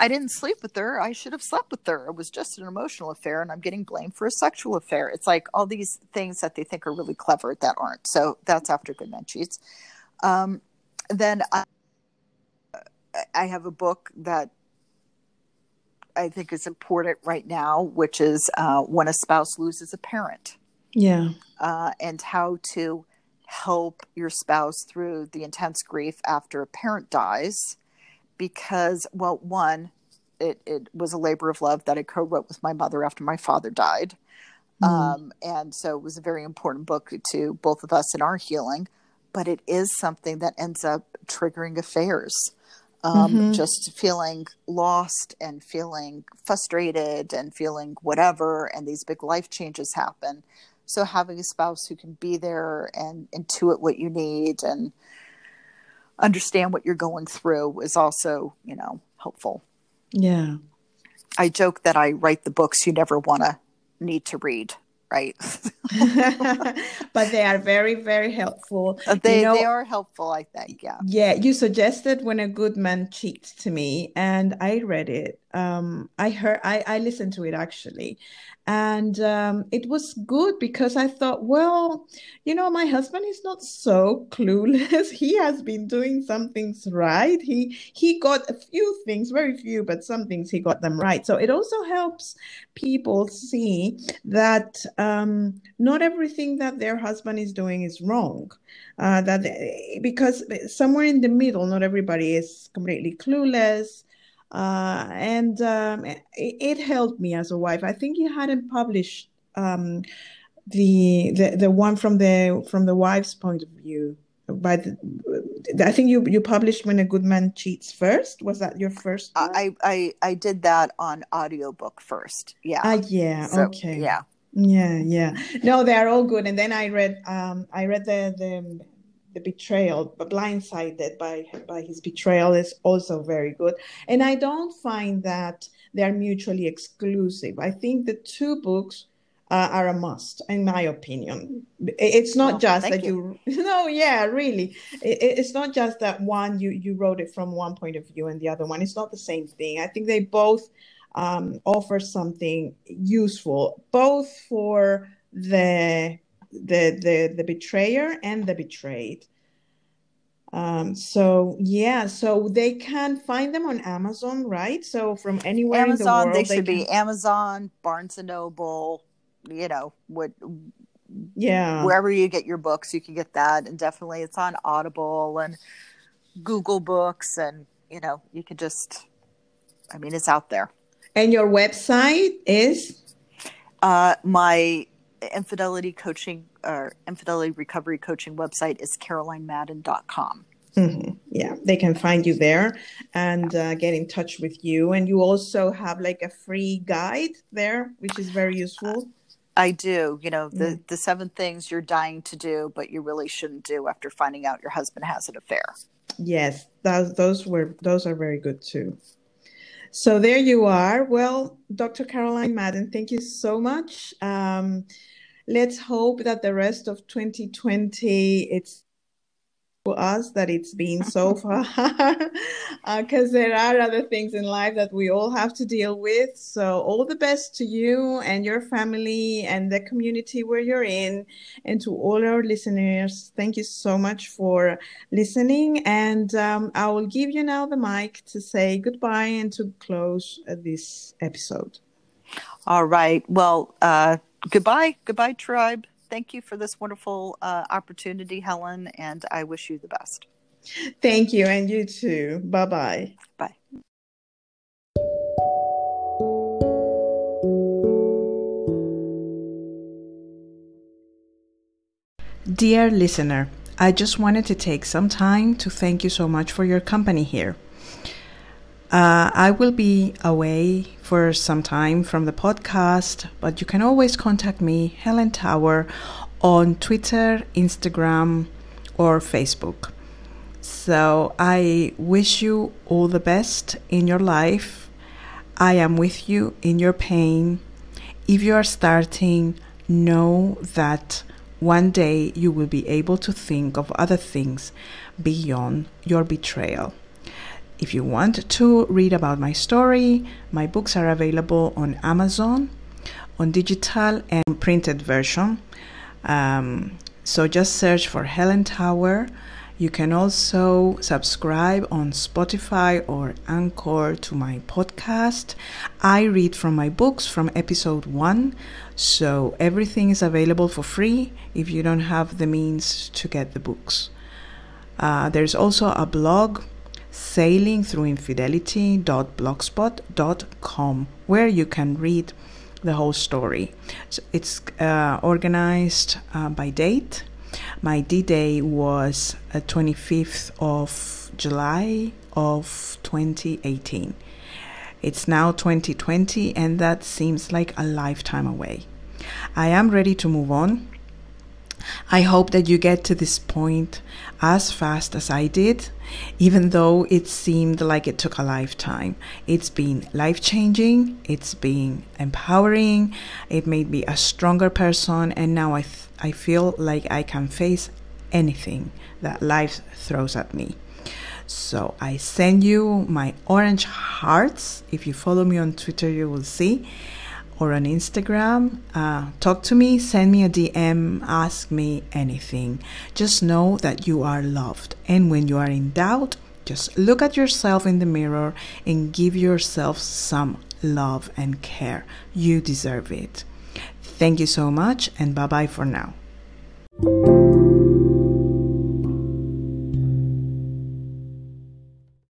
I didn't sleep with her. I should have slept with her. It was just an emotional affair, and I'm getting blamed for a sexual affair. It's like all these things that they think are really clever that aren't. So that's after Good Men Cheats. Um, then I, I have a book that I think is important right now, which is uh, When a Spouse Loses a Parent. Yeah. Uh, and how to help your spouse through the intense grief after a parent dies. Because, well, one, it, it was a labor of love that I co wrote with my mother after my father died. Mm. Um, and so it was a very important book to both of us in our healing. But it is something that ends up triggering affairs. Um, mm-hmm. Just feeling lost and feeling frustrated and feeling whatever, and these big life changes happen so having a spouse who can be there and intuit what you need and understand what you're going through is also, you know, helpful. Yeah. I joke that I write the books you never want to need to read right? [laughs] but they are very, very helpful. Uh, they you know, they are helpful, I think. Yeah. Yeah. You suggested when a good man cheats to me, and I read it. Um, I heard, I, I listened to it actually, and um, it was good because I thought, well, you know, my husband is not so [laughs] clueless. he has been doing some things right. He he got a few things, very few, but some things he got them right. So it also helps people see that um, not everything that their husband is doing is wrong. Uh, that because somewhere in the middle, not everybody is completely clueless uh, and um, it, it, helped me as a wife. I think you hadn't published um, the, the the one from the from the wife's point of view. But I think you you published when a good man cheats first. Was that your first? I I I did that on audiobook first. Yeah. Ah, yeah. So, okay. Yeah. Yeah, yeah. No, they are all good. And then I read um I read the the the betrayal, but blindsided by by his betrayal is also very good. And I don't find that they are mutually exclusive. I think the two books uh, are a must, in my opinion. It's not oh, just that you. you. [laughs] No, yeah, really, it, it's not just that one you you wrote it from one point of view and the other one. It's not the same thing. I think they both um, offer something useful, both for the the the the betrayer and the betrayed. Um, so yeah, so they can find them on Amazon, right? So from anywhere Amazon, in the world, they should can... be Amazon, Barnes and Noble, you know, what yeah wherever you get your books you can get that and definitely it's on audible and google books and you know you can just i mean it's out there and your website is uh, my infidelity coaching or infidelity recovery coaching website is carolinemadden.com mm-hmm. yeah they can find you there and uh, get in touch with you and you also have like a free guide there which is very useful I do. You know, the, mm. the seven things you're dying to do, but you really shouldn't do after finding out your husband has an affair. Yes, those those were those are very good too. So there you are. Well, Dr. Caroline Madden, thank you so much. Um, let's hope that the rest of 2020 it's for us that it's been so [laughs] far because [laughs] uh, there are other things in life that we all have to deal with. So all the best to you and your family and the community where you're in and to all our listeners. Thank you so much for listening. And um, i will give you now the mic to say goodbye and to close uh, this episode. All right. Well uh, goodbye goodbye tribe thank you for this wonderful uh, opportunity, Helen, and I wish you the best. Thank you, and you too. Bye-bye. Bye. Dear listener, I just wanted to take some time to thank you so much for your company here. Uh, I will be away for some time from the podcast, but you can always contact me, Helen Tower, on Twitter, Instagram, or Facebook. So I wish you all the best in your life. I am with you in your pain. If you are starting, know that one day you will be able to think of other things beyond your betrayal. If you want to read about my story, my books are available on Amazon, on digital and printed version. Um, so just search for Helen Tower. You can also subscribe on Spotify or Anchor to my podcast. I read from my books from episode one, so everything is available for free if you don't have the means to get the books. Uh, there's also a blog sailingthroughinfidelity.blogspot.com, where you can read the whole story. So it's uh, organized uh, by date. My D Day was uh, 25th of July of 2018. It's now 2020, and that seems like a lifetime away. I am ready to move on. I hope that you get to this point as fast as I did, even though it seemed like it took a lifetime. It's been life changing, it's been empowering, it made me a stronger person, and now I, th- I feel like I can face anything that life throws at me. So I send you my orange hearts. If you follow me on Twitter, you will see or on Instagram. Uh, talk to me, send me a DM, ask me anything. Just know that you are loved. And when you are in doubt, just look at yourself in the mirror and give yourself some love and care. You deserve it. Thank you so much, and bye bye for now.